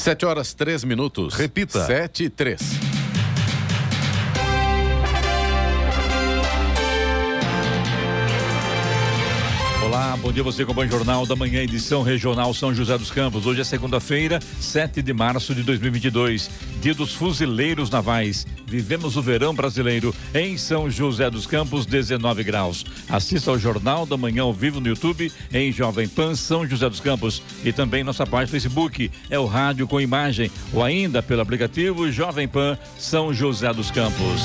Sete horas, três minutos. Repita. Sete e três. Bom dia você com o Jornal da Manhã, edição regional São José dos Campos. Hoje é segunda-feira, 7 de março de 2022, dia dos fuzileiros navais. Vivemos o verão brasileiro em São José dos Campos, 19 graus. Assista ao Jornal da Manhã ao vivo no YouTube em Jovem Pan São José dos Campos e também nossa página Facebook é o rádio com imagem ou ainda pelo aplicativo Jovem Pan São José dos Campos.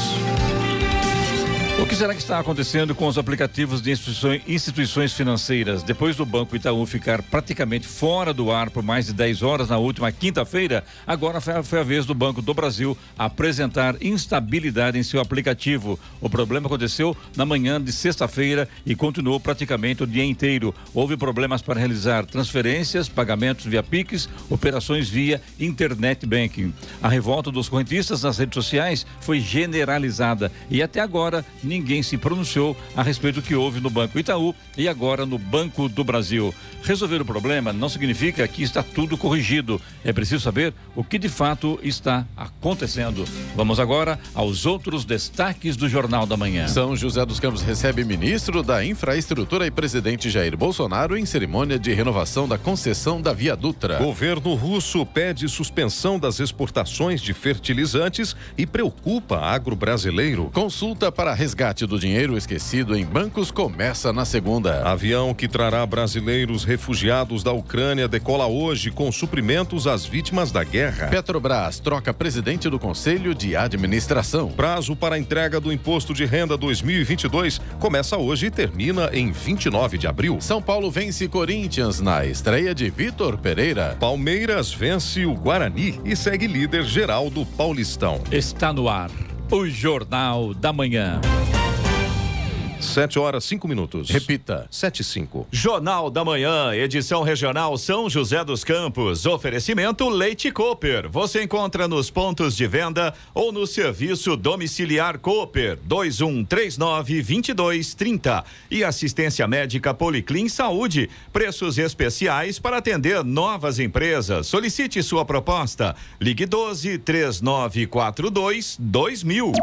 O que será que está acontecendo com os aplicativos de instituições, financeiras? Depois do Banco Itaú ficar praticamente fora do ar por mais de 10 horas na última quinta-feira, agora foi a vez do Banco do Brasil apresentar instabilidade em seu aplicativo. O problema aconteceu na manhã de sexta-feira e continuou praticamente o dia inteiro. Houve problemas para realizar transferências, pagamentos via Pix, operações via internet banking. A revolta dos correntistas nas redes sociais foi generalizada e até agora ninguém se pronunciou a respeito do que houve no Banco Itaú e agora no Banco do Brasil. Resolver o problema não significa que está tudo corrigido. É preciso saber o que de fato está acontecendo. Vamos agora aos outros destaques do Jornal da Manhã. São José dos Campos recebe ministro da Infraestrutura e presidente Jair Bolsonaro em cerimônia de renovação da concessão da Via Dutra. Governo russo pede suspensão das exportações de fertilizantes e preocupa agro brasileiro. Consulta para resgate do dinheiro esquecido em bancos começa na segunda. Avião que trará brasileiros refugiados da Ucrânia decola hoje com suprimentos às vítimas da guerra. Petrobras troca presidente do Conselho de Administração. Prazo para entrega do imposto de renda 2022 começa hoje e termina em 29 de abril. São Paulo vence Corinthians na estreia de Vitor Pereira. Palmeiras vence o Guarani e segue líder geral do Paulistão. Está no ar o Jornal da Manhã. Sete horas, cinco minutos. Repita. Sete e cinco. Jornal da Manhã, edição regional São José dos Campos. Oferecimento Leite Cooper. Você encontra nos pontos de venda ou no serviço domiciliar Cooper 2139 2230. E assistência médica Policlin Saúde. Preços especiais para atender novas empresas. Solicite sua proposta. Ligue 12 3942 2000.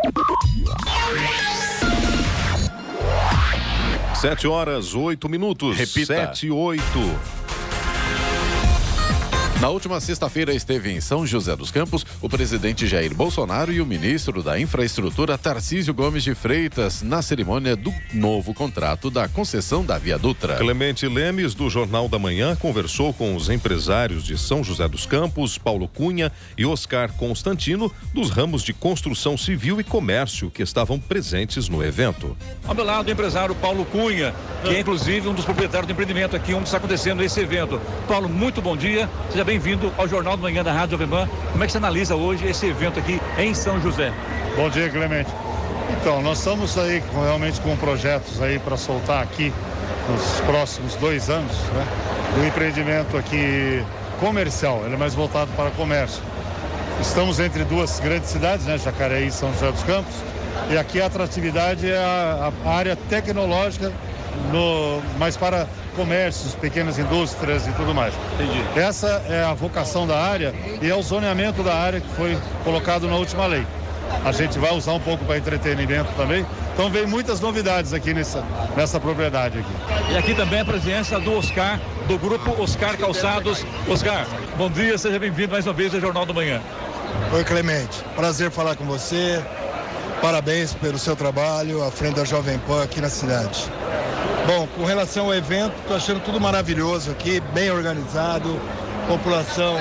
Sete horas, oito minutos. Repita. Sete e oito. Na última sexta-feira esteve em São José dos Campos o presidente Jair Bolsonaro e o ministro da Infraestrutura Tarcísio Gomes de Freitas na cerimônia do novo contrato da concessão da Via Dutra. Clemente Lemes, do Jornal da Manhã, conversou com os empresários de São José dos Campos, Paulo Cunha e Oscar Constantino, dos ramos de construção civil e comércio que estavam presentes no evento. Ao meu lado, o empresário Paulo Cunha, que é inclusive um dos proprietários do empreendimento aqui onde está acontecendo esse evento. Paulo, muito bom dia. Seja bem-vindo ao Jornal da Manhã da Rádio Jovem Como é que você analisa hoje esse evento aqui em São José? Bom dia, Clemente. Então, nós estamos aí realmente com projetos aí para soltar aqui nos próximos dois anos, né? Do empreendimento aqui comercial, ele é mais voltado para comércio. Estamos entre duas grandes cidades, né? Jacareí e São José dos Campos. E aqui a atratividade é a, a área tecnológica, no, mas para comércios, pequenas indústrias e tudo mais. Entendi. Essa é a vocação da área e é o zoneamento da área que foi colocado na última lei. A gente vai usar um pouco para entretenimento também. Então vem muitas novidades aqui nessa, nessa propriedade aqui. E aqui também a presença do Oscar, do grupo Oscar Calçados. Oscar, bom dia, seja bem-vindo mais uma vez ao Jornal do Manhã. Oi, Clemente. Prazer falar com você. Parabéns pelo seu trabalho à frente da Jovem Pan aqui na cidade. Bom, com relação ao evento, estou achando tudo maravilhoso aqui, bem organizado, população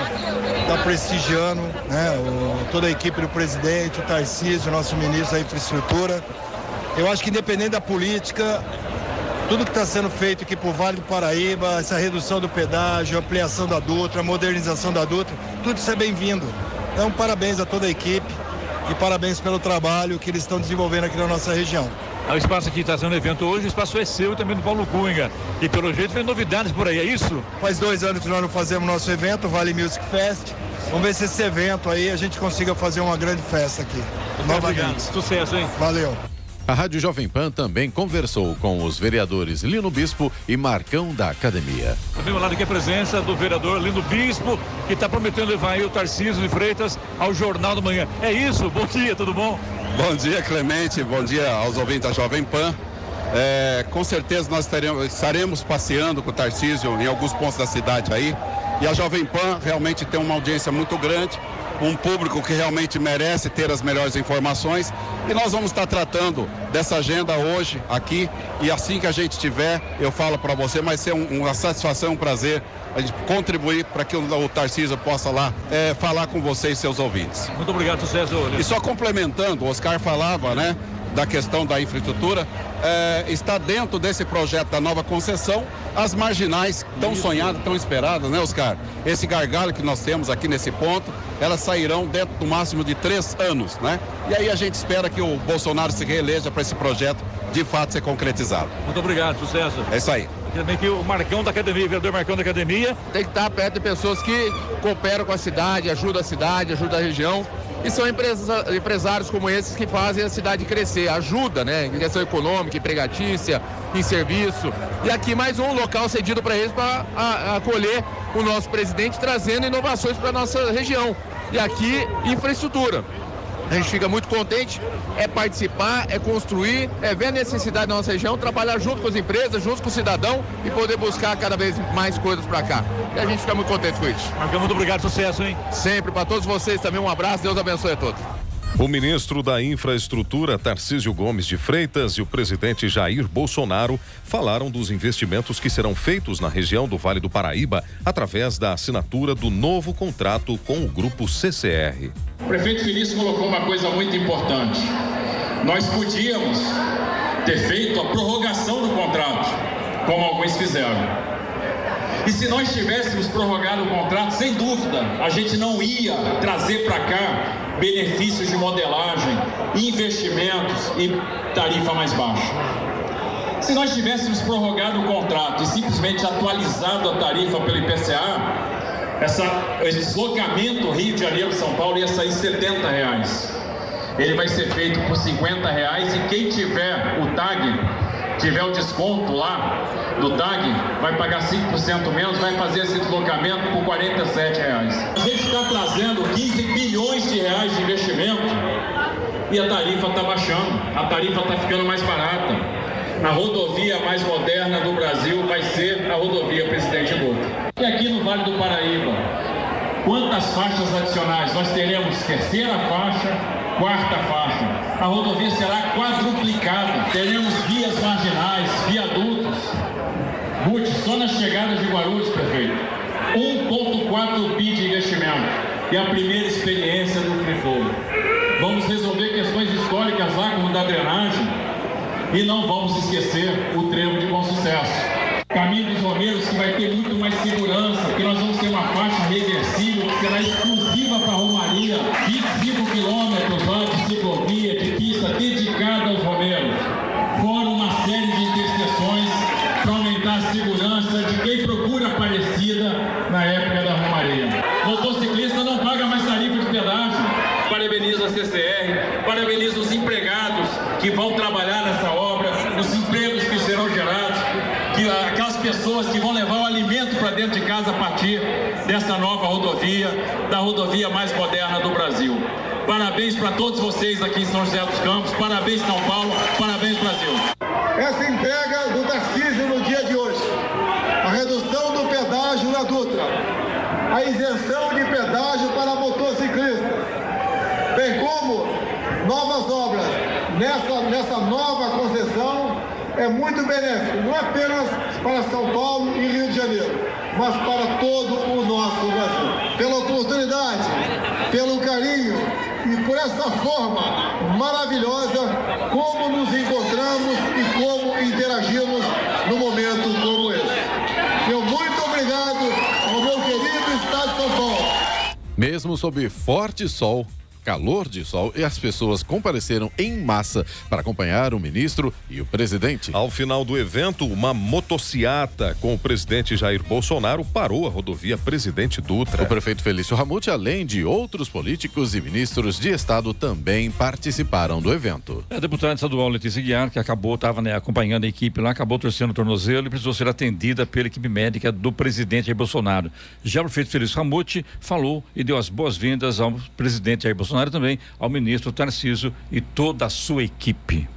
está prestigiando, né? O, toda a equipe do presidente, o Tarcísio, nosso ministro da infraestrutura. Eu acho que independente da política, tudo que está sendo feito aqui por Vale do Paraíba, essa redução do pedágio, ampliação da Dutra, modernização da Dutra, tudo isso é bem-vindo. Então, parabéns a toda a equipe e parabéns pelo trabalho que eles estão desenvolvendo aqui na nossa região. O espaço aqui está sendo evento hoje, o espaço é seu e também do Paulo Cunha. E pelo jeito vem novidades por aí, é isso? Faz dois anos que nós não fazemos nosso evento, Vale Music Fest. Vamos ver se esse evento aí a gente consiga fazer uma grande festa aqui. Muito obrigado. Sucesso, hein? Valeu. A Rádio Jovem Pan também conversou com os vereadores Lino Bispo e Marcão da Academia. Também lado aqui a presença do vereador Lino Bispo, que está prometendo levar aí o Tarcísio de Freitas ao Jornal da Manhã. É isso? Bom dia, tudo bom? Bom dia, Clemente. Bom dia aos ouvintes da Jovem Pan. É, com certeza nós teremos, estaremos passeando com o Tarcísio em alguns pontos da cidade aí. E a Jovem Pan realmente tem uma audiência muito grande, um público que realmente merece ter as melhores informações. E nós vamos estar tratando dessa agenda hoje aqui. E assim que a gente tiver, eu falo para você, vai ser um, uma satisfação, um prazer a gente contribuir para que o, o Tarcísio possa lá é, falar com vocês, seus ouvintes. Muito obrigado, César. E só complementando, o Oscar falava, né? da questão da infraestrutura, é, está dentro desse projeto da nova concessão as marginais tão sonhadas, tão esperadas, né, Oscar? Esse gargalo que nós temos aqui nesse ponto, elas sairão dentro do máximo de três anos, né? E aí a gente espera que o Bolsonaro se reeleja para esse projeto de fato ser concretizado. Muito obrigado, sucesso. É isso aí. Também que o Marcão da Academia, o vereador Marcão da Academia. Tem que estar perto de pessoas que cooperam com a cidade, ajudam a cidade, ajudam a região. E são empresa, empresários como esses que fazem a cidade crescer, ajuda, né? Em questão econômica, empregatícia, em serviço. E aqui mais um local cedido para eles para acolher o nosso presidente, trazendo inovações para a nossa região. E aqui, infraestrutura. A gente fica muito contente, é participar, é construir, é ver a necessidade da nossa região, trabalhar junto com as empresas, junto com o cidadão e poder buscar cada vez mais coisas para cá. E a gente fica muito contente com isso. Marcão, muito obrigado, sucesso, hein? Sempre, para todos vocês também um abraço, Deus abençoe a todos. O ministro da Infraestrutura, Tarcísio Gomes de Freitas, e o presidente Jair Bolsonaro falaram dos investimentos que serão feitos na região do Vale do Paraíba através da assinatura do novo contrato com o grupo CCR. O prefeito Felício colocou uma coisa muito importante. Nós podíamos ter feito a prorrogação do contrato, como alguns fizeram. E se nós tivéssemos prorrogado o contrato, sem dúvida, a gente não ia trazer para cá benefícios de modelagem, investimentos e tarifa mais baixa. Se nós tivéssemos prorrogado o contrato e simplesmente atualizado a tarifa pelo IPCA, essa, esse deslocamento Rio de Janeiro-São Paulo ia sair 70 reais. Ele vai ser feito por 50 reais e quem tiver o TAG tiver o desconto lá do TAG, vai pagar 5% menos, vai fazer esse deslocamento por 47 reais. A gente está trazendo 15 bilhões de reais de investimento e a tarifa está baixando, a tarifa está ficando mais barata. A rodovia mais moderna do Brasil vai ser a rodovia Presidente Dutra. E aqui no Vale do Paraíba, quantas faixas adicionais? Nós teremos terceira faixa, quarta faixa. A rodovia será quadruplicada. Teremos vias marginais, viadutos. Ruth, só nas chegadas de Guarulhos, prefeito. 1,4 bi de investimento. E a primeira experiência do Free Flow. Vamos resolver questões históricas lá, como da drenagem. E não vamos esquecer o trevo de bom sucesso. Caminho dos Romeiros, que vai ter muito mais segurança, porque nós vamos ter uma faixa reversível que será exclusiva para a Romaria, 25 quilômetros lá de dedicada aos Romeiros. Fora uma série de interseções para aumentar a segurança de quem procura Aparecida na época da Romaria. Motociclista não paga mais tarifa de pedágio. Parabenizo a CCR, parabenizo os empregados que vão trabalhar nessa obra, os empregos que serão gerados que aquelas pessoas que vão levar o alimento para dentro de casa a partir dessa nova rodovia, da rodovia mais moderna do Brasil. Parabéns para todos vocês aqui em São José dos Campos, parabéns São Paulo, parabéns Brasil. Essa entrega do Tarcísio no dia de hoje, a redução do pedágio na Dutra, a isenção de pedágio para motociclistas, bem como novas obras. Nessa, nessa nova concessão é muito benéfico, não apenas para São Paulo e Rio de Janeiro, mas para todo o nosso Brasil. Pela oportunidade, pelo carinho e por essa forma maravilhosa como nos encontramos e como interagimos no momento como esse. Meu muito obrigado ao meu querido Estado de São Paulo. Mesmo sob forte sol, calor de sol e as pessoas compareceram em massa para acompanhar o ministro e o presidente. Ao final do evento, uma motociata com o presidente Jair Bolsonaro parou a rodovia Presidente Dutra. O prefeito Felício Ramute, além de outros políticos e ministros de Estado, também participaram do evento. A deputada estadual Letícia Guiar, que acabou, estava né, acompanhando a equipe lá, acabou torcendo o tornozelo e precisou ser atendida pela equipe médica do presidente Jair Bolsonaro. Já o prefeito Felício Ramute falou e deu as boas-vindas ao presidente Jair Bolsonaro também ao ministro Tarciso e toda a sua equipe.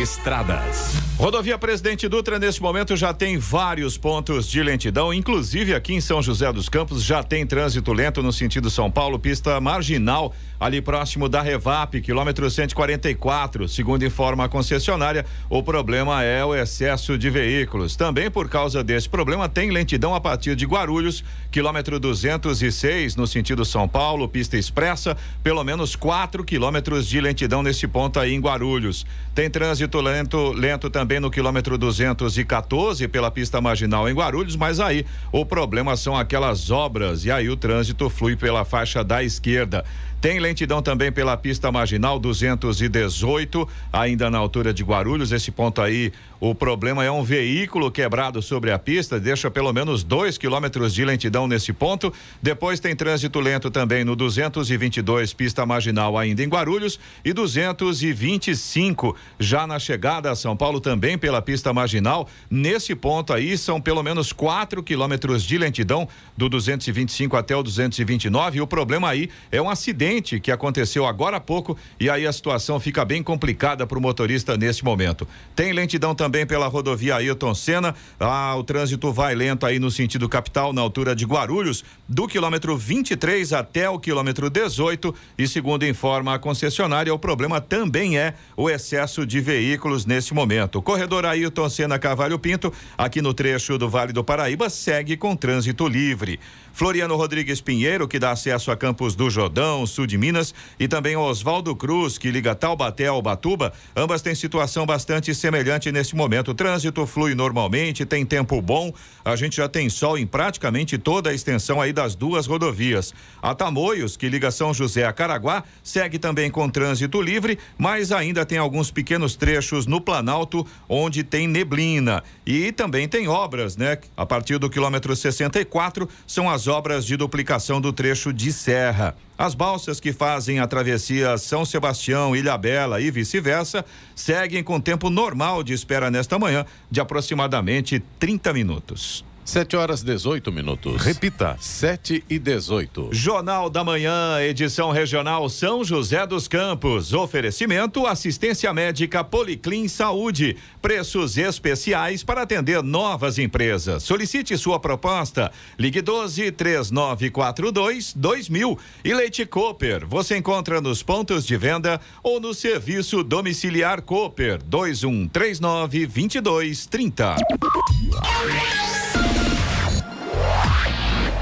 Estradas. Rodovia Presidente Dutra, neste momento, já tem vários pontos de lentidão, inclusive aqui em São José dos Campos já tem trânsito lento no sentido São Paulo, pista marginal, ali próximo da Revap, quilômetro 144. Segundo informa a concessionária, o problema é o excesso de veículos. Também por causa desse problema, tem lentidão a partir de Guarulhos, quilômetro 206, no sentido São Paulo, pista expressa, pelo menos 4 quilômetros de lentidão nesse ponto aí em Guarulhos. Tem trânsito lento, lento também no quilômetro 214 pela pista marginal em Guarulhos, mas aí o problema são aquelas obras e aí o trânsito flui pela faixa da esquerda. Tem lentidão também pela pista marginal 218, ainda na altura de Guarulhos. Esse ponto aí, o problema é um veículo quebrado sobre a pista, deixa pelo menos dois quilômetros de lentidão nesse ponto. Depois tem trânsito lento também no 222, pista marginal ainda em Guarulhos, e 225 já na chegada a São Paulo também pela pista marginal. Nesse ponto aí são pelo menos quatro quilômetros de lentidão do 225 até o 229. E o problema aí é um acidente que aconteceu agora há pouco e aí a situação fica bem complicada para o motorista nesse momento. Tem lentidão também pela rodovia Ailton Senna. Ah, o trânsito vai lento aí no sentido capital, na altura de Guarulhos, do quilômetro 23 até o quilômetro 18. E segundo informa a concessionária, o problema também é o excesso de veículos nesse momento. O corredor Ailton Senna Cavalho Pinto, aqui no trecho do Vale do Paraíba, segue com trânsito livre. Floriano Rodrigues Pinheiro, que dá acesso a Campos do Jordão, sul de Minas, e também Oswaldo Cruz, que liga Taubaté ao Batuba. Ambas têm situação bastante semelhante nesse momento. O trânsito flui normalmente, tem tempo bom. A gente já tem sol em praticamente toda a extensão aí das duas rodovias. A Tamoios, que liga São José a Caraguá, segue também com trânsito livre, mas ainda tem alguns pequenos trechos no Planalto onde tem neblina. E também tem obras, né? A partir do quilômetro 64 são as obras de duplicação do trecho de serra. As balsas que fazem a travessia São Sebastião, Ilhabela e vice-versa seguem com tempo normal de espera nesta manhã, de aproximadamente 30 minutos. 7 horas 18 minutos. Repita. 7 e 18. Jornal da Manhã, edição regional São José dos Campos. Oferecimento assistência médica Policlin Saúde. Preços especiais para atender novas empresas. Solicite sua proposta. Ligue 12 3942 2000. E Leite Cooper. Você encontra nos pontos de venda ou no serviço domiciliar Cooper 2139 2230.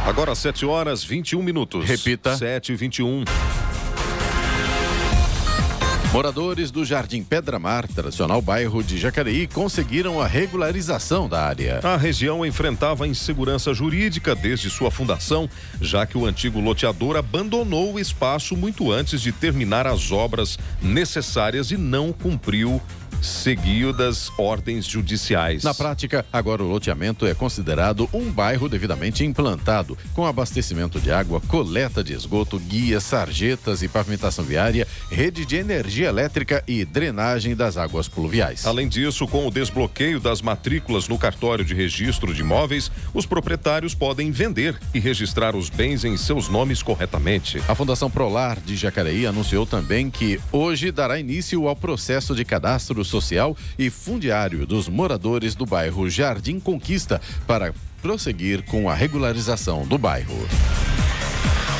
Agora 7 horas 21 minutos. Repita. 7 e 21. Moradores do Jardim Pedra Mar, tradicional bairro de Jacareí, conseguiram a regularização da área. A região enfrentava insegurança jurídica desde sua fundação, já que o antigo loteador abandonou o espaço muito antes de terminar as obras necessárias e não cumpriu seguidas ordens judiciais. Na prática, agora o loteamento é considerado um bairro devidamente implantado, com abastecimento de água, coleta de esgoto, guias, sarjetas e pavimentação viária, rede de energia elétrica e drenagem das águas pluviais. Além disso, com o desbloqueio das matrículas no cartório de registro de imóveis, os proprietários podem vender e registrar os bens em seus nomes corretamente. A Fundação Prolar de Jacareí anunciou também que hoje dará início ao processo de cadastro social e fundiário dos moradores do bairro Jardim Conquista para prosseguir com a regularização do bairro.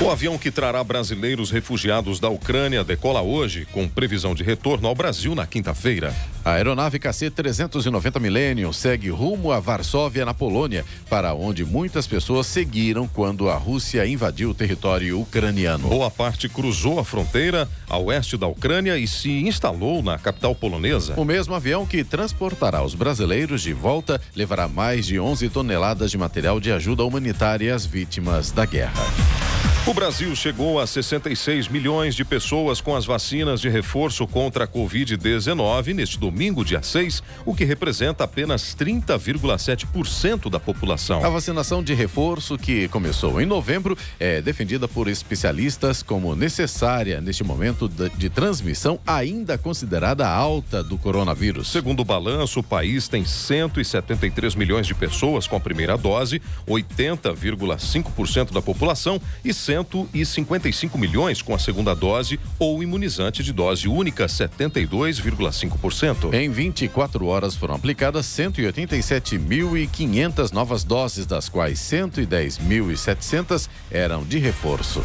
O avião que trará brasileiros refugiados da Ucrânia decola hoje, com previsão de retorno ao Brasil na quinta-feira. A aeronave KC-390 Millennium segue rumo a Varsóvia, na Polônia, para onde muitas pessoas seguiram quando a Rússia invadiu o território ucraniano. Boa parte cruzou a fronteira a oeste da Ucrânia e se instalou na capital polonesa. O mesmo avião que transportará os brasileiros de volta levará mais de 11 toneladas de material de ajuda humanitária às vítimas da guerra. O Brasil chegou a 66 milhões de pessoas com as vacinas de reforço contra a Covid-19 neste domingo, dia 6, o que representa apenas 30,7% da população. A vacinação de reforço, que começou em novembro, é defendida por especialistas como necessária neste momento de, transmissão ainda considerada alta do coronavírus. Segundo o balanço, o país tem 173 milhões de pessoas com a primeira dose, 80,5% da população e 155 milhões com a segunda dose ou imunizante de dose única, 72,5%. Em 24 horas foram aplicadas 187.500 novas doses, das quais 110.700 eram de reforço.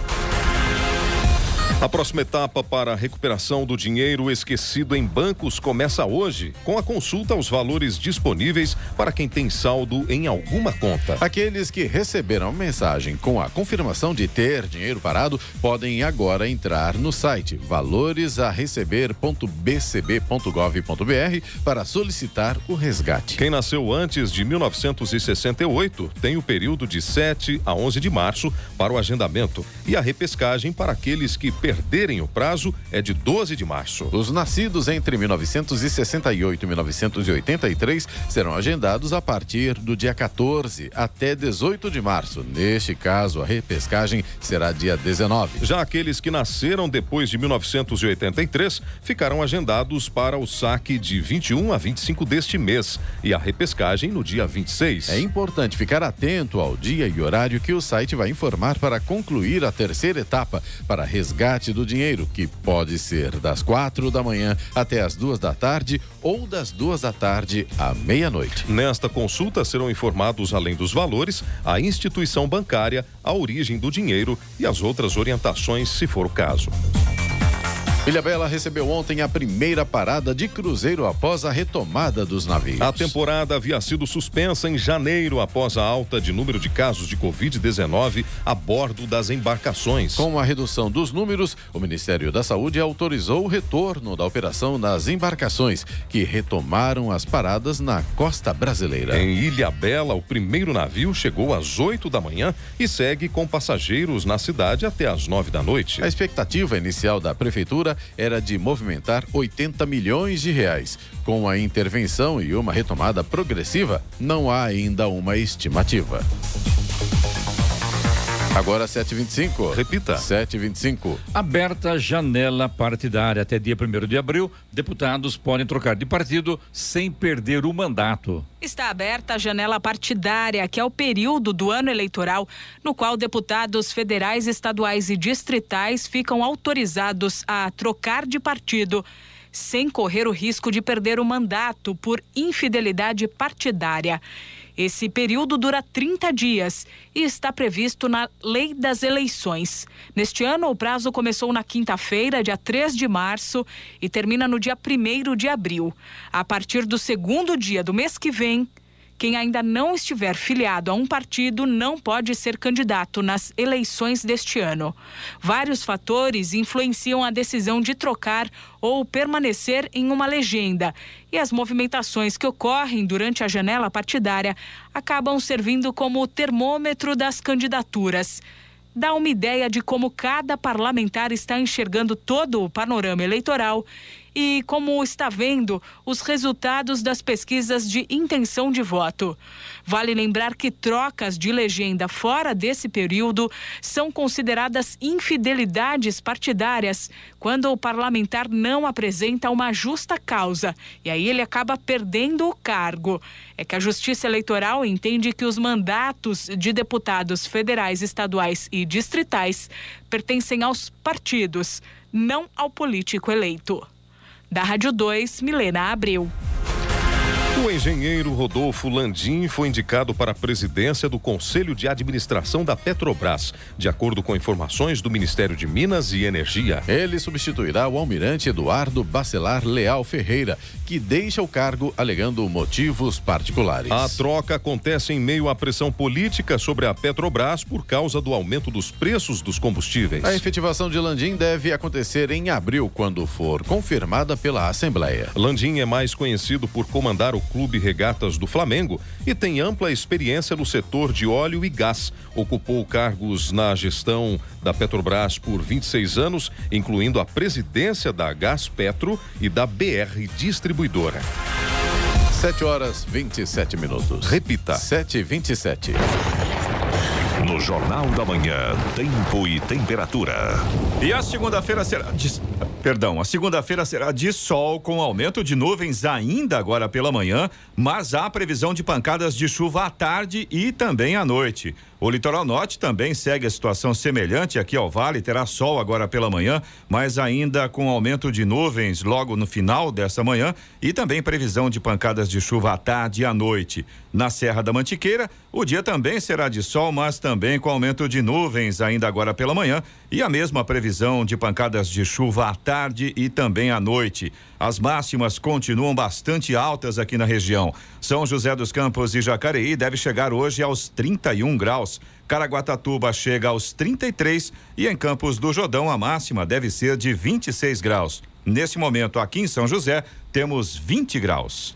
A próxima etapa para a recuperação do dinheiro esquecido em bancos começa hoje, com a consulta aos valores disponíveis para quem tem saldo em alguma conta. Aqueles que receberam mensagem com a confirmação de ter dinheiro parado podem agora entrar no site valoresareceber.bcb.gov.br para solicitar o resgate. Quem nasceu antes de 1968 tem o período de 7 a 11 de março para o agendamento e a repescagem para aqueles que perderem o prazo é de 12 de março. Os nascidos entre 1968 e 1983 serão agendados a partir do dia 14 até 18 de março. Neste caso, a repescagem será dia 19. Já aqueles que nasceram depois de 1983 ficarão agendados para o saque de 21 a 25 deste mês e a repescagem no dia 26. É importante ficar atento ao dia e horário que o site vai informar para concluir a terceira etapa para resgate resgate do dinheiro, que pode ser das quatro da manhã até as duas da tarde ou das duas da tarde à meia-noite. Nesta consulta serão informados, além dos valores, a instituição bancária, a origem do dinheiro e as outras orientações, se for o caso. Ilhabela recebeu ontem a primeira parada de cruzeiro após a retomada dos navios. A temporada havia sido suspensa em janeiro após a alta de número de casos de Covid-19 a bordo das embarcações. Com a redução dos números, o Ministério da Saúde autorizou o retorno da operação nas embarcações, que retomaram as paradas na costa brasileira. Em Ilhabela, o primeiro navio chegou às 8 da manhã e segue com passageiros na cidade até às 9 da noite. A expectativa inicial da prefeitura era de movimentar 80 milhões de reais. Com a intervenção e uma retomada progressiva, não há ainda uma estimativa. Agora 7h25. Repita. 7h25. Aberta janela partidária até dia 1 de abril, deputados podem trocar de partido sem perder o mandato. Está aberta a janela partidária, que é o período do ano eleitoral no qual deputados federais, estaduais e distritais ficam autorizados a trocar de partido sem correr o risco de perder o mandato por infidelidade partidária. Esse período dura 30 dias e está previsto na Lei das Eleições. Neste ano, o prazo começou na quinta-feira, dia 3 de março, e termina no dia 1 de abril. A partir do segundo dia do mês que vem, quem ainda não estiver filiado a um partido não pode ser candidato nas eleições deste ano. Vários fatores influenciam a decisão de trocar ou permanecer em uma legenda, e as movimentações que ocorrem durante a janela partidária acabam servindo como termômetro das candidaturas dá uma ideia de como cada parlamentar está enxergando todo o panorama eleitoral e como está vendo os resultados das pesquisas de intenção de voto. Vale lembrar que trocas de legenda fora desse período são consideradas infidelidades partidárias quando o parlamentar não apresenta uma justa causa e aí ele acaba perdendo o cargo. É que a Justiça Eleitoral entende que os mandatos de deputados federais, estaduais e distritais pertencem aos partidos, não ao político eleito. Da Rádio 2, Milena Abreu. O engenheiro Rodolfo Landim foi indicado para a presidência do Conselho de Administração da Petrobras, de acordo com informações do Ministério de Minas e Energia. Ele substituirá o almirante Eduardo Bacelar Leal Ferreira, que deixa o cargo alegando motivos particulares. A troca acontece em meio à pressão política sobre a Petrobras por causa do aumento dos preços dos combustíveis. A efetivação de Landim deve acontecer em abril, quando for confirmada pela Assembleia. Landim é mais conhecido por comandar o Clube Regatas do Flamengo e tem ampla experiência no setor de óleo e gás. Ocupou cargos na gestão da Petrobras por 26 anos, incluindo a presidência da Gás Petro e da BR Distribuidora. 7 horas 27 minutos. Repita. 7 e 27 No Jornal da Manhã, tempo e temperatura. E a segunda-feira será de, perdão, a segunda-feira será de sol com aumento de nuvens ainda agora pela manhã, mas há previsão de pancadas de chuva à tarde e também à noite. O litoral norte também segue a situação semelhante aqui ao vale, terá sol agora pela manhã, mas ainda com aumento de nuvens logo no final dessa manhã e também previsão de pancadas de chuva à tarde e à noite. Na Serra da Mantiqueira, o dia também será de sol, mas também com aumento de nuvens ainda agora pela manhã e a mesma previsão de pancadas de chuva à tarde e também à noite. As máximas continuam bastante altas aqui na região. São José dos Campos e Jacareí deve chegar hoje aos 31 graus. Caraguatatuba chega aos 33 e em Campos do Jordão a máxima deve ser de 26 graus. Nesse momento aqui em São José temos 20 graus.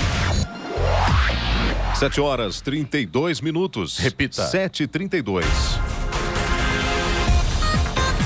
7 horas 32 minutos. Repita. 7h32.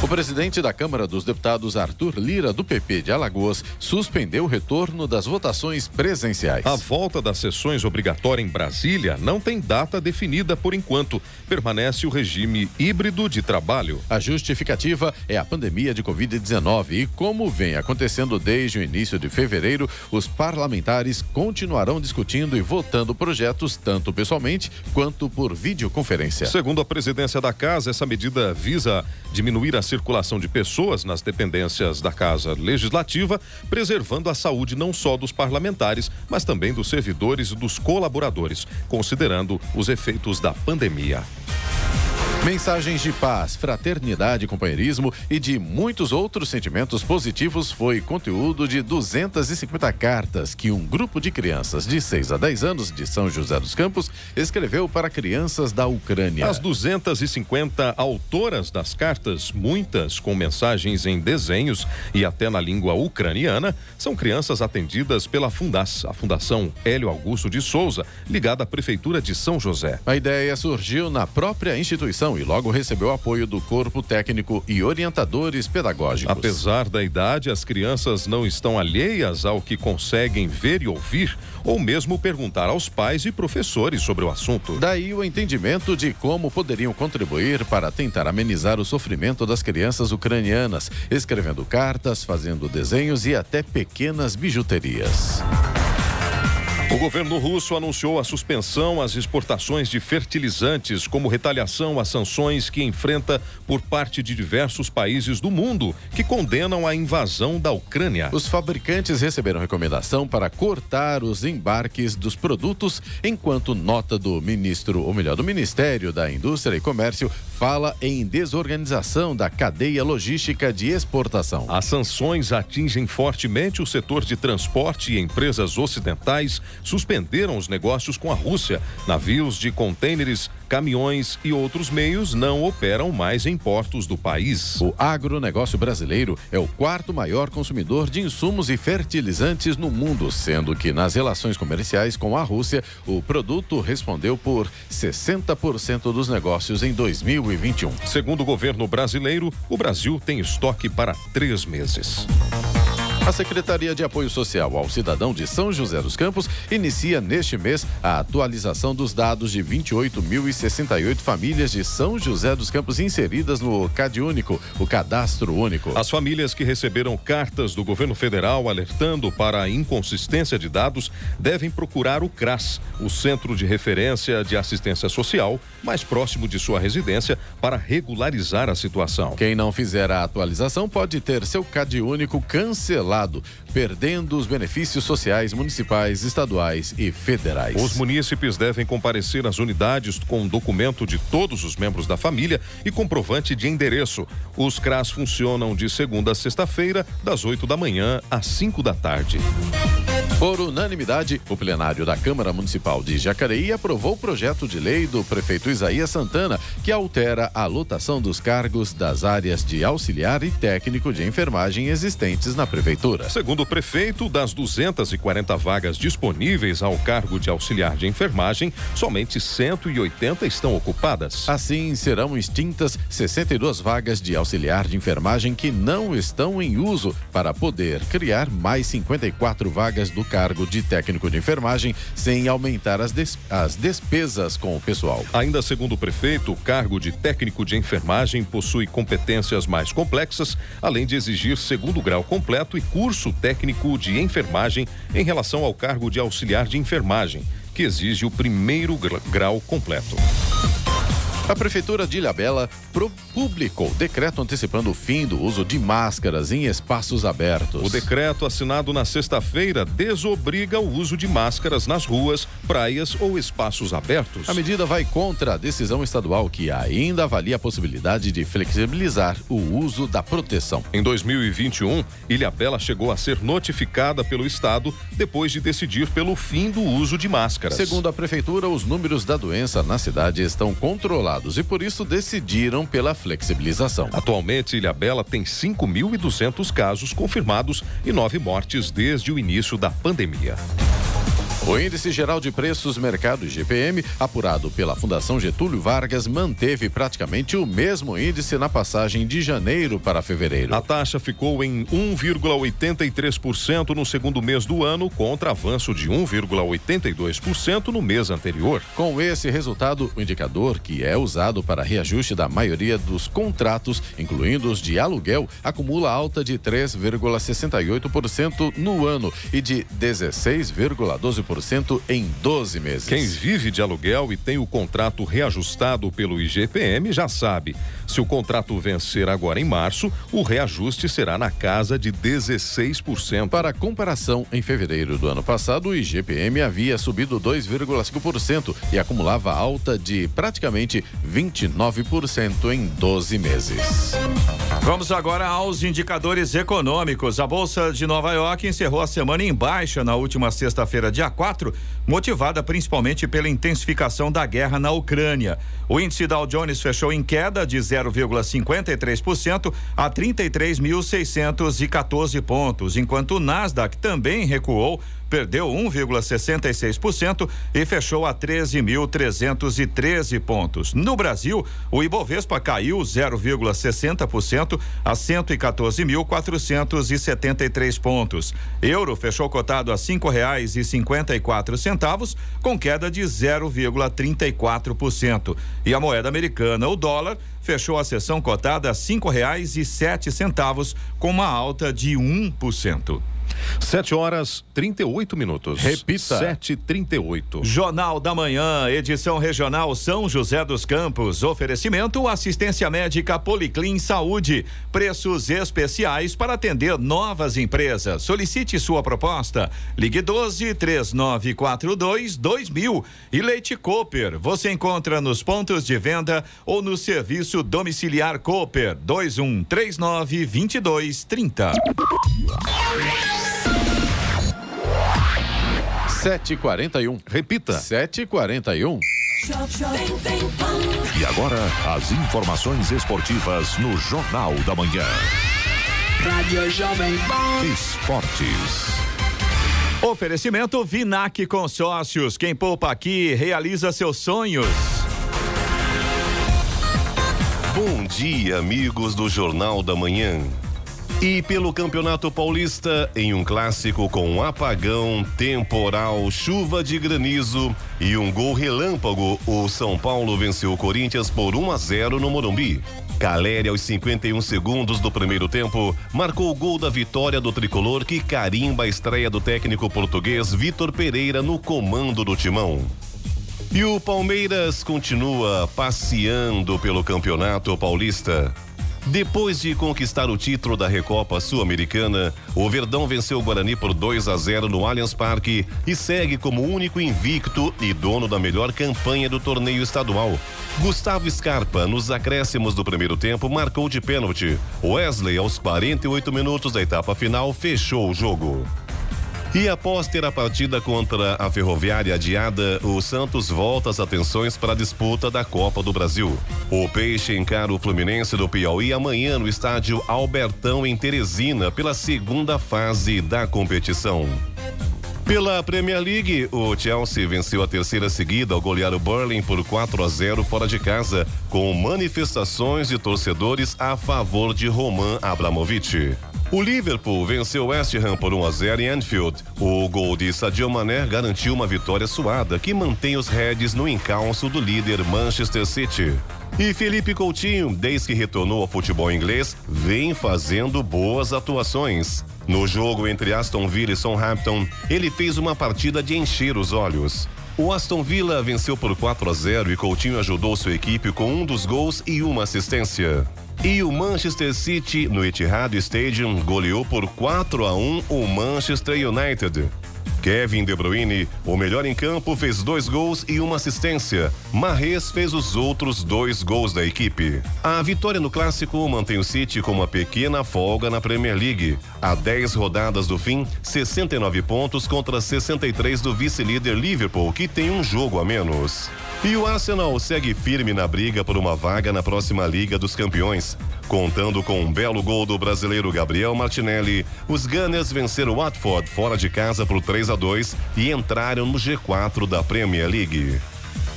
O presidente da Câmara dos Deputados, Arthur Lira, do PP de Alagoas, suspendeu o retorno das votações presenciais. A volta das sessões obrigatórias em Brasília não tem data definida por enquanto. Permanece o regime híbrido de trabalho. A justificativa é a pandemia de Covid-19 e, como vem acontecendo desde o início de fevereiro, os parlamentares continuarão discutindo e votando projetos tanto pessoalmente quanto por videoconferência. Segundo a presidência da casa, essa medida visa diminuir a circulação de pessoas nas dependências da Casa Legislativa, preservando a saúde não só dos parlamentares, mas também dos servidores e dos colaboradores, considerando os efeitos da pandemia. Mensagens de paz, fraternidade, companheirismo e de muitos outros sentimentos positivos foi conteúdo de 250 cartas que um grupo de crianças de 6 a 10 anos de São José dos Campos escreveu para crianças da Ucrânia. As 250 autoras das cartas, muitas com mensagens em desenhos e até na língua ucraniana, são crianças atendidas pela Fundas, a Fundação Hélio Augusto de Souza, ligada à Prefeitura de São José. A ideia surgiu na própria instituição e logo recebeu apoio do corpo técnico e orientadores pedagógicos. Apesar da idade, as crianças não estão alheias ao que conseguem ver e ouvir, ou mesmo perguntar aos pais e professores sobre o assunto. Daí o entendimento de como poderiam contribuir para tentar amenizar o sofrimento das crianças ucranianas, escrevendo cartas, fazendo desenhos e até pequenas bijuterias. O governo russo anunciou a suspensão às exportações de fertilizantes como retaliação às sanções que enfrenta por parte de diversos países do mundo que condenam a invasão da Ucrânia. Os fabricantes receberam recomendação para cortar os embarques dos produtos, enquanto nota do ministro, ou melhor, do Ministério da Indústria e Comércio fala em desorganização da cadeia logística de exportação. As sanções atingem fortemente o setor de transporte e empresas ocidentais suspenderam os negócios com a Rússia. Navios de contêineres, caminhões e outros meios não operam mais em portos do país. O agronegócio brasileiro é o quarto maior consumidor de insumos e fertilizantes no mundo, sendo que nas relações comerciais com a Rússia, o produto respondeu por 60% dos negócios em 2021. Segundo o governo brasileiro, o Brasil tem estoque para três meses. A Secretaria de Apoio Social ao Cidadão de São José dos Campos inicia neste mês a atualização dos dados de 28.068 famílias de São José dos Campos inseridas no CAD Único, o Cadastro Único. As famílias que receberam cartas do governo federal alertando para a inconsistência de dados devem procurar o CRAS, o Centro de Referência de Assistência Social, mais próximo de sua residência, para regularizar a situação. Quem não fizer a atualização pode ter seu CAD Único cancelado lado, perdendo os benefícios sociais municipais, estaduais e federais. Os munícipes devem comparecer às unidades com documento de todos os membros da família e comprovante de endereço. Os CRAS funcionam de segunda a sexta-feira, das 8 da manhã às 5 da tarde. Por unanimidade, o plenário da Câmara Municipal de Jacareí aprovou o projeto de lei do prefeito Isaías Santana, que altera a lotação dos cargos das áreas de auxiliar e técnico de enfermagem existentes na prefeitura. Segundo o prefeito, das 240 vagas disponíveis ao cargo de auxiliar de enfermagem, somente 180 estão ocupadas. Assim, serão extintas 62 vagas de auxiliar de enfermagem que não estão em uso para poder criar mais 54 vagas do cargo de técnico de enfermagem sem aumentar as, des as despesas com o pessoal. Ainda segundo o prefeito, o cargo de técnico de enfermagem possui competências mais complexas, além de exigir segundo grau completo e curso técnico de enfermagem em relação ao cargo de auxiliar de enfermagem, que exige o primeiro grau completo. A Prefeitura de Ilhabela publicou decreto antecipando o fim do uso de máscaras em espaços abertos. O decreto assinado na sexta-feira desobriga o uso de máscaras nas ruas, praias ou espaços abertos. A medida vai contra a decisão estadual que ainda avalia a possibilidade de flexibilizar o uso da proteção. Em 2021, Ilhabela chegou a ser notificada pelo Estado depois de decidir pelo fim do uso de máscaras. Segundo a Prefeitura, os números da doença na cidade estão controlados e por isso decidiram pela flexibilização. Atualmente, Ilhabela tem 5.200 casos confirmados e nove mortes desde o início da pandemia. O Índice Geral de Preços Mercado IGPM, apurado pela Fundação Getúlio Vargas, manteve praticamente o mesmo índice na passagem de janeiro para fevereiro. A taxa ficou em 1,83% no segundo mês do ano, contra avanço de 1,82% no mês anterior. Com esse resultado, o indicador, que é usado para reajuste da maioria dos contratos, incluindo os de aluguel, acumula alta de 3,68% no ano e de 16,12% em 12 meses. Quem vive de aluguel e tem o contrato reajustado pelo IGPM já sabe. Se o contrato vencer agora em março, o reajuste será na casa de 16%. Para comparação, em fevereiro do ano passado, o IGPM havia subido 2,5% e acumulava alta de praticamente 29% em 12 meses. Vamos agora aos indicadores econômicos. A Bolsa de Nova York encerrou a semana em baixa na última sexta-feira, dia 4, motivada principalmente pela intensificação da guerra na Ucrânia. O índice Dow Jones fechou em queda de 0,53% a 33.614 pontos, enquanto o Nasdaq também recuou perdeu 1,66% e fechou a 13.313 pontos. No Brasil, o Ibovespa caiu 0,60% a 114.473 pontos. Euro fechou cotado a cinco reais e cinquenta e quatro centavos, com queda de 0,34%. E a moeda americana, o dólar, fechou a sessão cotada a cinco reais e sete centavos, com uma alta de 1%. 7 horas 38 minutos. Repita. 7h38. Jornal da Manhã, edição regional São José dos Campos. Oferecimento assistência médica Policlin Saúde. Preços especiais para atender novas empresas. Solicite sua proposta. Ligue 12 3942 2000. E Leite Cooper. Você encontra nos pontos de venda ou no serviço domiciliar Cooper 2139 2230. 7h41. Repita. 7h41. E agora, as informações esportivas no Jornal da Manhã. Rádio Jovem Pan. Esportes. Oferecimento Vinac Consórcios. Quem poupa aqui realiza seus sonhos. Bom dia, amigos do Jornal da Manhã. E pelo Campeonato Paulista, em um clássico com apagão, temporal, chuva de granizo e um gol relâmpago, o São Paulo venceu o Corinthians por 1 a 0 no Morumbi. Caleri, aos 51 segundos do primeiro tempo, marcou o gol da vitória do tricolor que carimba a estreia do técnico português Vitor Pereira no comando do timão. E o Palmeiras continua passeando pelo Campeonato Paulista. Depois de conquistar o título da Recopa Sul-Americana, o Verdão venceu o Guarani por 2 a 0 no Allianz Parque e segue como único invicto e dono da melhor campanha do torneio estadual. Gustavo Scarpa, nos acréscimos do primeiro tempo, marcou de pênalti. Wesley, aos 48 minutos da etapa final, fechou o jogo. E após ter a partida contra a Ferroviária adiada, o Santos volta as atenções para a disputa da Copa do Brasil. O Peixe encara o Fluminense do Piauí amanhã no estádio Albertão, em Teresina, pela segunda fase da competição. Pela Premier League, o Chelsea venceu a terceira seguida ao golear o Burling por 4 a 0 fora de casa, com manifestações de torcedores a favor de Roman Abramovich. O Liverpool venceu West Ham por 1 a 0 em Anfield. O gol de Sadio Mané garantiu uma vitória suada que mantém os Reds no encalço do líder Manchester City. E Felipe Coutinho, desde que retornou ao futebol inglês, vem fazendo boas atuações. No jogo entre Aston Villa e Southampton, ele fez uma partida de encher os olhos. O Aston Villa venceu por 4 a 0 e Coutinho ajudou sua equipe com um dos gols e uma assistência. E o Manchester City, no Etihad Stadium, goleou por 4 a 1 o Manchester United. Kevin De Bruyne, o melhor em campo, fez dois gols e uma assistência. Marres fez os outros dois gols da equipe. A vitória no clássico mantém o City com uma pequena folga na Premier League. A 10 rodadas do fim, 69 pontos contra 63 do vice-líder Liverpool, que tem um jogo a menos. E o Arsenal segue firme na briga por uma vaga na próxima Liga dos Campeões. Contando com um belo gol do brasileiro Gabriel Martinelli, os Gunners venceram o Watford fora de casa por 3 a 2 e entraram no G4 da Premier League.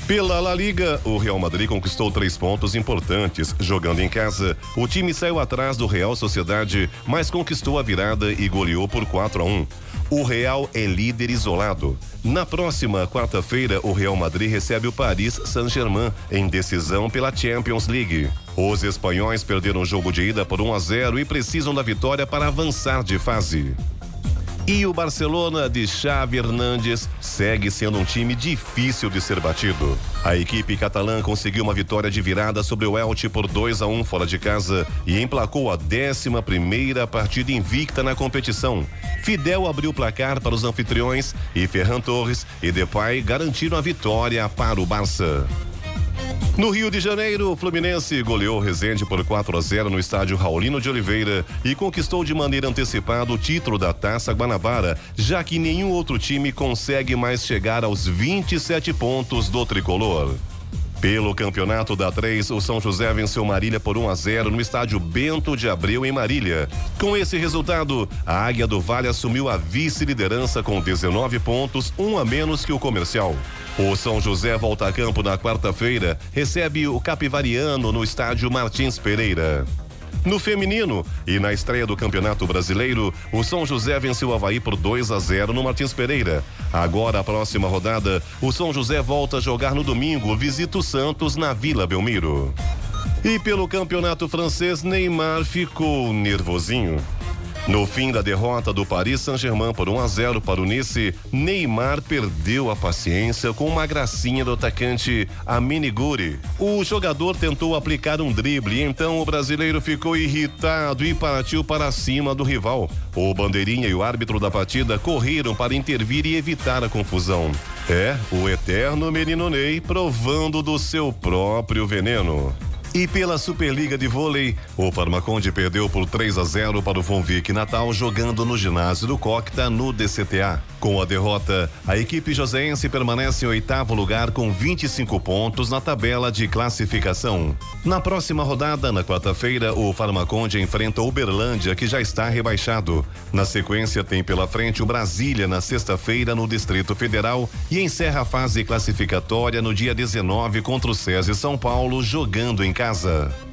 Pela La Liga, o Real Madrid conquistou três pontos importantes. Jogando em casa, o time saiu atrás do Real Sociedade, mas conquistou a virada e goleou por 4 a 1. O Real é líder isolado. Na próxima quarta-feira, o Real Madrid recebe o Paris Saint-Germain em decisão pela Champions League. Os espanhóis perderam o jogo de ida por 1 a 0 e precisam da vitória para avançar de fase. E o Barcelona de Xavi Hernandes segue sendo um time difícil de ser batido. A equipe catalã conseguiu uma vitória de virada sobre o Elche por 2 a 1 fora de casa e emplacou a 11 primeira partida invicta na competição. Fidel abriu o placar para os anfitriões e Ferran Torres e Depay garantiram a vitória para o Barça. No Rio de Janeiro, o Fluminense goleou o Resende por 4 a 0 no estádio Raulino de Oliveira e conquistou de maneira antecipada o título da Taça Guanabara, já que nenhum outro time consegue mais chegar aos 27 pontos do tricolor. Pelo campeonato da 3, o São José venceu Marília por 1 a 0 no estádio Bento de Abreu, em Marília. Com esse resultado, a Águia do Vale assumiu a vice-liderança com 19 pontos, um a menos que o comercial. O São José volta a campo na quarta-feira, recebe o Capivariano no estádio Martins Pereira. No feminino e na estreia do Campeonato Brasileiro, o São José venceu o Havaí por 2 a 0 no Martins Pereira. Agora, a próxima rodada, o São José volta a jogar no domingo, visita o Santos na Vila Belmiro. E pelo Campeonato Francês, Neymar ficou nervosinho. No fim da derrota do Paris Saint-Germain por 1 a 0 para o Nice, Neymar perdeu a paciência com uma gracinha do atacante Aminiguri. O jogador tentou aplicar um drible, então o brasileiro ficou irritado e partiu para cima do rival. O bandeirinha e o árbitro da partida correram para intervir e evitar a confusão. É, o eterno menino Ney provando do seu próprio veneno. E pela Superliga de Vôlei, o Farmaconde perdeu por 3 a 0 para o Fonvic Natal jogando no ginásio do Cocta no DCTA. Com a derrota, a equipe joseense permanece em oitavo lugar com 25 pontos na tabela de classificação. Na próxima rodada, na quarta-feira, o Farmaconde enfrenta o Uberlândia, que já está rebaixado. Na sequência, tem pela frente o Brasília na sexta-feira no Distrito Federal e encerra a fase classificatória no dia 19 contra o César São Paulo, jogando em casa.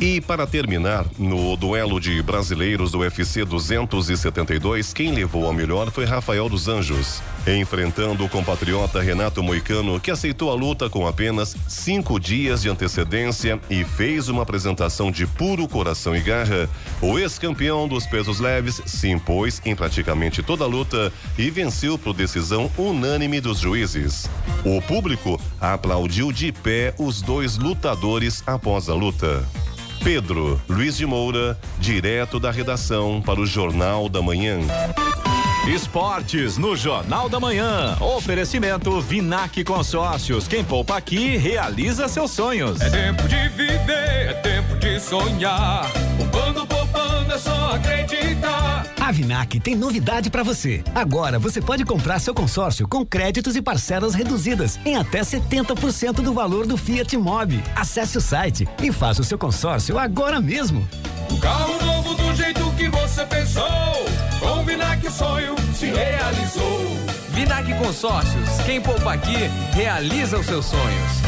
E para terminar, no duelo de brasileiros do UFC 272, quem levou a melhor foi Rafael dos Anjos. Enfrentando o compatriota Renato Moicano, que aceitou a luta com apenas cinco dias de antecedência e fez uma apresentação de puro coração e garra, o ex-campeão dos pesos leves se impôs em praticamente toda a luta e venceu por decisão unânime dos juízes. O público aplaudiu de pé os dois lutadores após a luta. Pedro Luiz de Moura, direto da redação para o Jornal da Manhã. Esportes no Jornal da Manhã. Oferecimento Vinac Consórcios. Quem poupa aqui realiza seus sonhos. É tempo de viver, é tempo de sonhar. Poupando, poupando, é só acreditar. A Vinac tem novidade para você. Agora você pode comprar seu consórcio com créditos e parcelas reduzidas em até 70% do valor do Fiat Mobi. Acesse o site e faça o seu consórcio agora mesmo. Carro novo do jeito que você pensou. Com Vinac o sonho se realizou. Vinac Consórcios. Quem poupa aqui realiza os seus sonhos.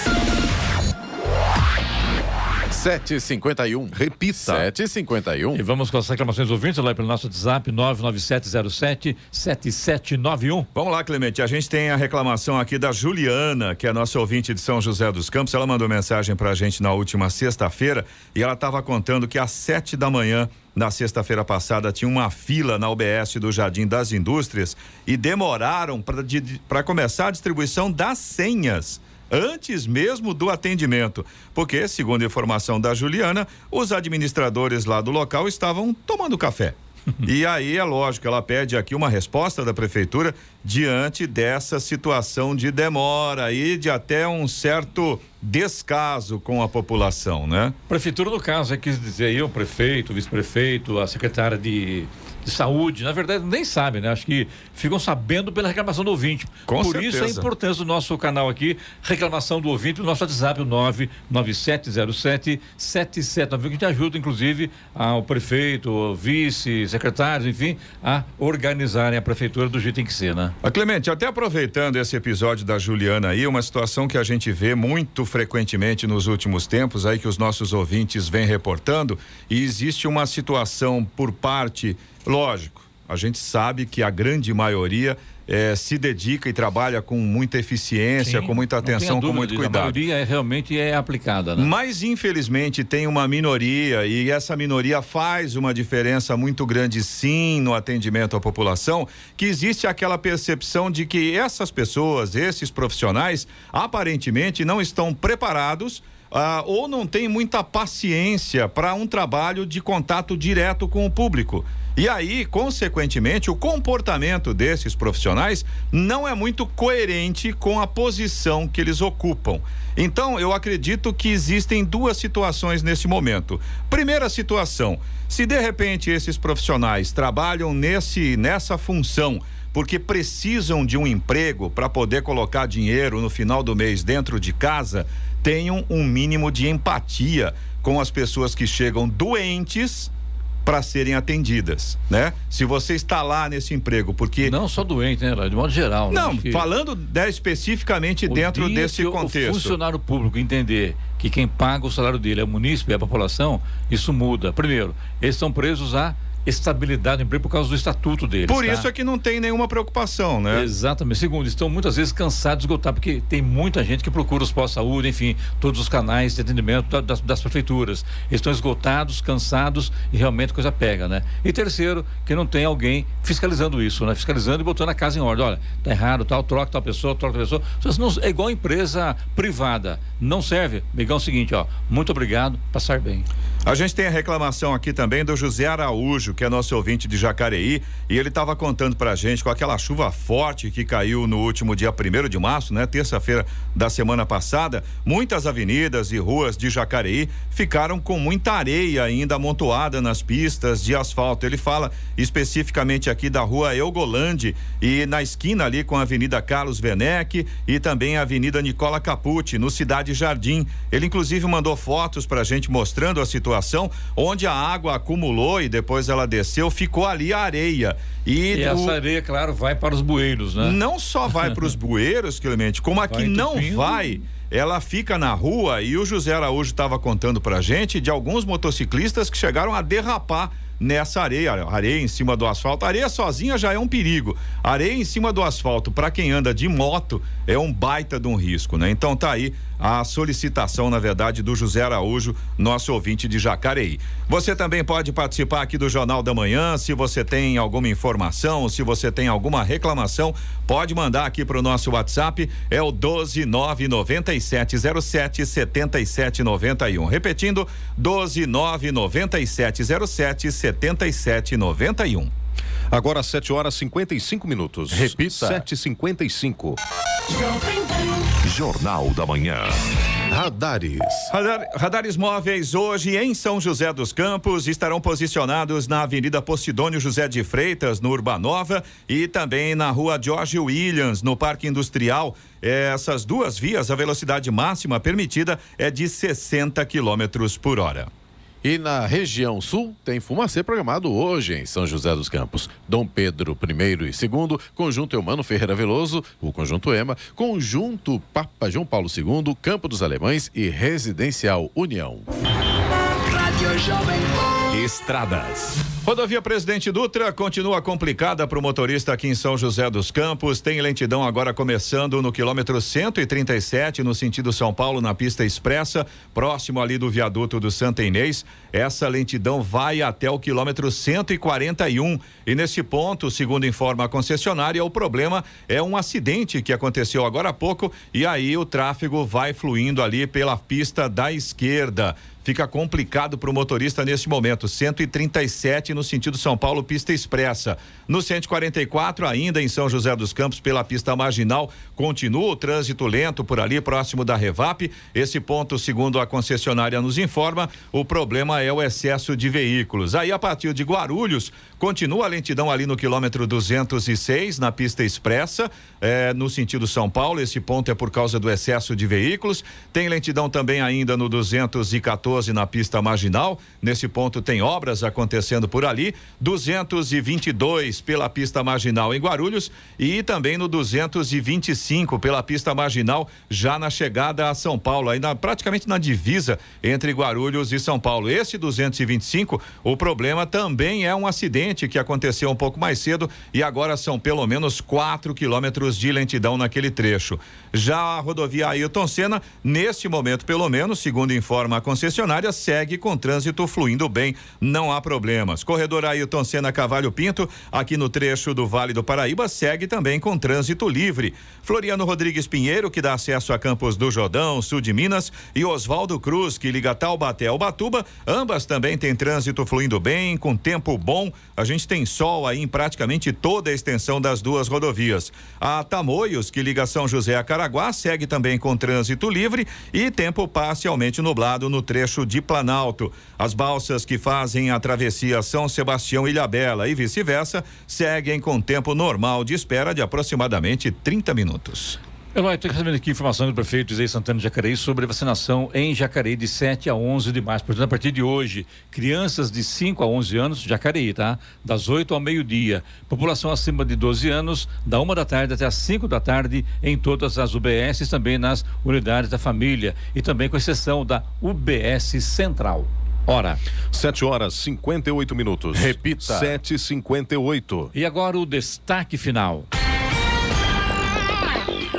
751. Repita. 751. E vamos com as reclamações ouvintes lá pelo nosso WhatsApp 99707-7791. Vamos lá, Clemente. A gente tem a reclamação aqui da Juliana, que é nossa ouvinte de São José dos Campos. Ela mandou mensagem pra gente na última sexta-feira e ela estava contando que às sete da manhã na sexta-feira passada tinha uma fila na UBS do Jardim das Indústrias e demoraram para começar a distribuição das senhas antes mesmo do atendimento, porque, segundo a informação da Juliana, os administradores lá do local estavam tomando café. e aí é lógico, ela pede aqui uma resposta da prefeitura diante dessa situação de demora e de até um certo descaso com a população, né? Prefeitura, no caso, é quis dizer aí o prefeito, o vice-prefeito, a secretária de, de saúde, na verdade nem sabem, né? Acho que ficam sabendo pela reclamação do ouvinte. Com Por isso a certeza. importância do nosso canal aqui, reclamação do ouvinte, o nosso WhatsApp, o 99707 7791, que te ajuda, inclusive, ao prefeito, ao vice, secretários, enfim, a organizarem a prefeitura do jeito que tem que ser, né? A Clemente, até aproveitando esse episódio da Juliana aí, uma situação que a gente vê muito frequentemente nos últimos tempos, aí que os nossos ouvintes vêm reportando, e existe uma situação por parte, lógico, a gente sabe que a grande maioria eh, se dedica e trabalha com muita eficiência, Sim, com muita atenção, com dúvida muito disso. cuidado. A maioria é, realmente é aplicada, né? Mas infelizmente tem uma minoria e essa minoria faz uma diferença muito grande sim no atendimento à população, que existe aquela percepção de que essas pessoas, esses profissionais, aparentemente não estão preparados ah, ou não têm muita paciência para um trabalho de contato direto com o público. E aí, consequentemente, o comportamento desses profissionais não é muito coerente com a posição que eles ocupam. Então, eu acredito que existem duas situações nesse momento. Primeira situação, se de repente esses profissionais trabalham nesse nessa função porque precisam de um emprego para poder colocar dinheiro no final do mês dentro de casa, tenham um mínimo de empatia com as pessoas que chegam doentes para serem atendidas, né? Se você está lá nesse emprego, porque não só doente, né, de modo geral. né? Não, que falando né, especificamente dentro desse que o contexto. funcionário público entender que quem paga o salário dele é o munícipe, é a população, isso muda. Primeiro, eles estão presos à estabilidade do emprego por causa do estatuto deles. Por tá? isso é que não tem nenhuma preocupação, né? Exatamente. Segundo, estão muitas vezes cansados, esgotados, porque tem muita gente que procura os pós-saúde, enfim, todos os canais de atendimento da- das, das prefeituras. Eles estão esgotados, cansados e realmente a coisa pega, né? E terceiro, que não tem alguém fiscalizando isso, né? Fiscalizando e botando a casa em ordem. Olha, tá errado, tal, troca tal pessoa, troca tal pessoa. Não- é igual empresa privada. Não serve. Migão, é o seguinte, ó. Muito obrigado, passar bem. A gente tem a reclamação aqui também do José Araújo, que é nosso ouvinte de Jacareí, e ele estava contando pra gente com aquela chuva forte que caiu no último dia 1 de março, né? Terça-feira da semana passada, muitas avenidas e ruas de Jacareí ficaram com muita areia ainda amontoada nas pistas de asfalto. Ele fala especificamente aqui da rua Eugolande e na esquina ali com a Avenida Carlos Werneck e também a Avenida Nicola Capucci, no Cidade Jardim. Ele inclusive mandou fotos pra gente mostrando a situação situação onde a água acumulou e depois ela desceu, ficou ali a areia. E, E o- essa areia, claro, vai para os bueiros, né? não só vai para os bueiros, Clemente, como aqui não vai. Ela fica na rua e o José Araújo estava contando pra gente de alguns motociclistas que chegaram a derrapar nessa areia, areia em cima do asfalto. Areia sozinha já é um perigo. Areia em cima do asfalto para quem anda de moto é um baita de um risco, né? Então tá aí a solicitação, na verdade, do José Araújo, nosso ouvinte de Jacareí. Você também pode participar aqui do Jornal da Manhã, se você tem alguma informação, se você tem alguma reclamação, pode mandar aqui para o nosso WhatsApp, é o 1299707 7791. Repetindo, 1299707 7791. Agora 7 horas 55 minutos. Repita. 7h55. Jornal da Manhã. Radares. Radar- radares móveis hoje em São José dos Campos estarão posicionados na Avenida Posidônio José de Freitas, no Urbanova, e também na Rua George Williams, no Parque Industrial. Essas duas vias, a velocidade máxima permitida é de 60 quilômetros por hora. E na região sul tem fumacê programado hoje em São José dos Campos. Dom Pedro I e II, Conjunto Eumano Ferreira Veloso, o Conjunto EMA, Conjunto Papa João Paulo II, Campo dos Alemães e Residencial União. Estradas. Rodovia Presidente Dutra continua complicada para o motorista aqui em São José dos Campos. Tem lentidão agora começando no quilômetro 137, no sentido São Paulo, na pista expressa, próximo ali do viaduto do Santa Inês. Essa lentidão vai até o quilômetro 141. E nesse ponto, segundo informa a concessionária, o problema é um acidente que aconteceu agora há pouco e aí o tráfego vai fluindo ali pela pista da esquerda. Fica complicado para o motorista neste momento. 137 no sentido São Paulo, pista expressa. No 144, ainda em São José dos Campos, pela pista marginal, continua o trânsito lento por ali, próximo da Revap. Esse ponto, segundo a concessionária nos informa, o problema é o excesso de veículos. Aí, a partir de Guarulhos, continua a lentidão ali no quilômetro 206, na pista expressa, eh, no sentido São Paulo. Esse ponto é por causa do excesso de veículos. Tem lentidão também ainda no 214 na pista marginal. Nesse ponto tem obras acontecendo por ali. 222 pela pista marginal em Guarulhos e também no 225 pela pista marginal já na chegada a São Paulo, ainda praticamente na divisa entre Guarulhos e São Paulo. Esse 225, o problema também é um acidente que aconteceu um pouco mais cedo e agora são pelo menos 4 quilômetros de lentidão naquele trecho. Já a rodovia Ailton Senna, neste momento, pelo menos, segundo informa a concessionária, segue com trânsito fluindo bem, não há problemas. Corredor Ailton Senna Cavalho Pinto, aqui no trecho do Vale do Paraíba, segue também com trânsito livre. Floriano Rodrigues Pinheiro, que dá acesso a Campos do Jordão, sul de Minas, e Oswaldo Cruz, que liga Taubaté ao Batuba, ambas também têm trânsito fluindo bem, com tempo bom. A gente tem sol aí em praticamente toda a extensão das duas rodovias. A Tamoios, que liga São José a Caraguá, segue também com trânsito livre e tempo parcialmente nublado no trecho de Planalto. As balsas que fazem a travessia São Sebastião Ilhabela e vice-versa seguem com tempo normal de espera de aproximadamente 30 minutos. Eloy, estou recebendo aqui informação do prefeito Zé Santana de Jacareí sobre vacinação em Jacareí de 7 a 11 de março. Portanto, a partir de hoje, crianças de 5 a 11 anos, Jacareí, tá? Das 8 ao meio-dia. População acima de 12 anos, da 1 da tarde até as 5 da tarde, em todas as UBSs, também nas unidades da família. E também com exceção da UBS Central. Hora. 7 horas 58 minutos. Repita. 7h58. E agora o destaque final.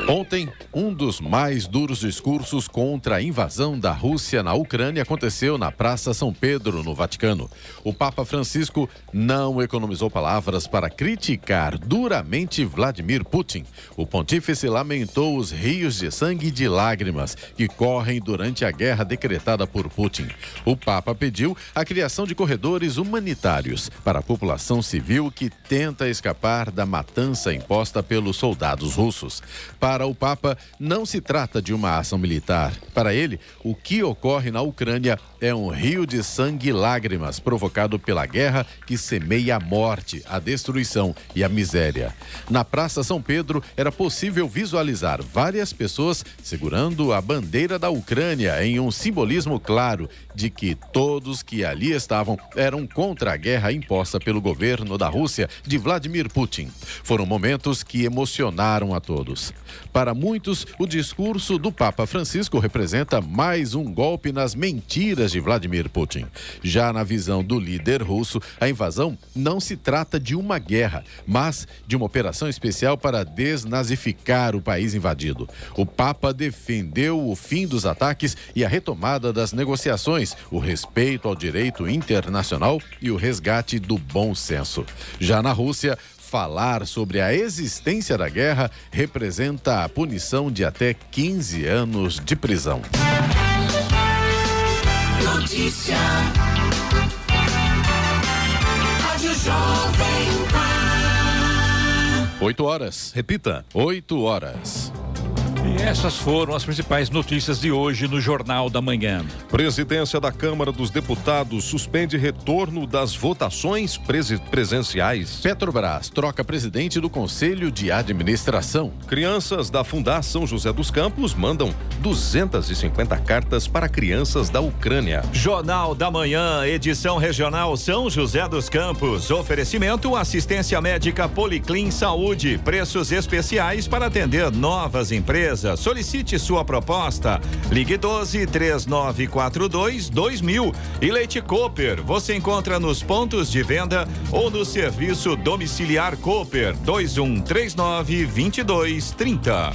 Ontem, um dos mais duros discursos contra a invasão da Rússia na Ucrânia aconteceu na Praça São Pedro, no Vaticano. O Papa Francisco não economizou palavras para criticar duramente Vladimir Putin. O pontífice lamentou os rios de sangue e de lágrimas que correm durante a guerra decretada por Putin. O Papa pediu a criação de corredores humanitários para a população civil que tenta escapar da matança imposta pelos soldados russos. Para Para o Papa, não se trata de uma ação militar. Para ele, o que ocorre na Ucrânia é um rio de sangue e lágrimas provocado pela guerra que semeia a morte, a destruição e a miséria. Na Praça São Pedro, era possível visualizar várias pessoas segurando a bandeira da Ucrânia em um simbolismo claro de que todos que ali estavam eram contra a guerra imposta pelo governo da Rússia de Vladimir Putin. Foram momentos que emocionaram a todos. Para muitos, o discurso do Papa Francisco representa mais um golpe nas mentiras de Vladimir Putin. Já na visão do líder russo, a invasão não se trata de uma guerra, mas de uma operação especial para desnazificar o país invadido. O Papa defendeu o fim dos ataques e a retomada das negociações, o respeito ao direito internacional e o resgate do bom senso. Já na Rússia, falar sobre a existência da guerra representa a punição de até 15 anos de prisão. Notícia. Rádio Jovem Pan. 8 horas. Repita. 8 horas. E essas foram as principais notícias de hoje no Jornal da Manhã. Presidência da Câmara dos Deputados suspende retorno das votações presenciais. Petrobras troca presidente do Conselho de Administração. Crianças da Fundação José dos Campos mandam 250 cartas para crianças da Ucrânia. Jornal da Manhã, edição regional São José dos Campos. Oferecimento assistência médica Policlin Saúde. Preços especiais para atender novas empresas. Solicite sua proposta. Ligue 12 3942 2000. E Leite Cooper. Você encontra nos pontos de venda ou no serviço domiciliar Cooper 2139 2230.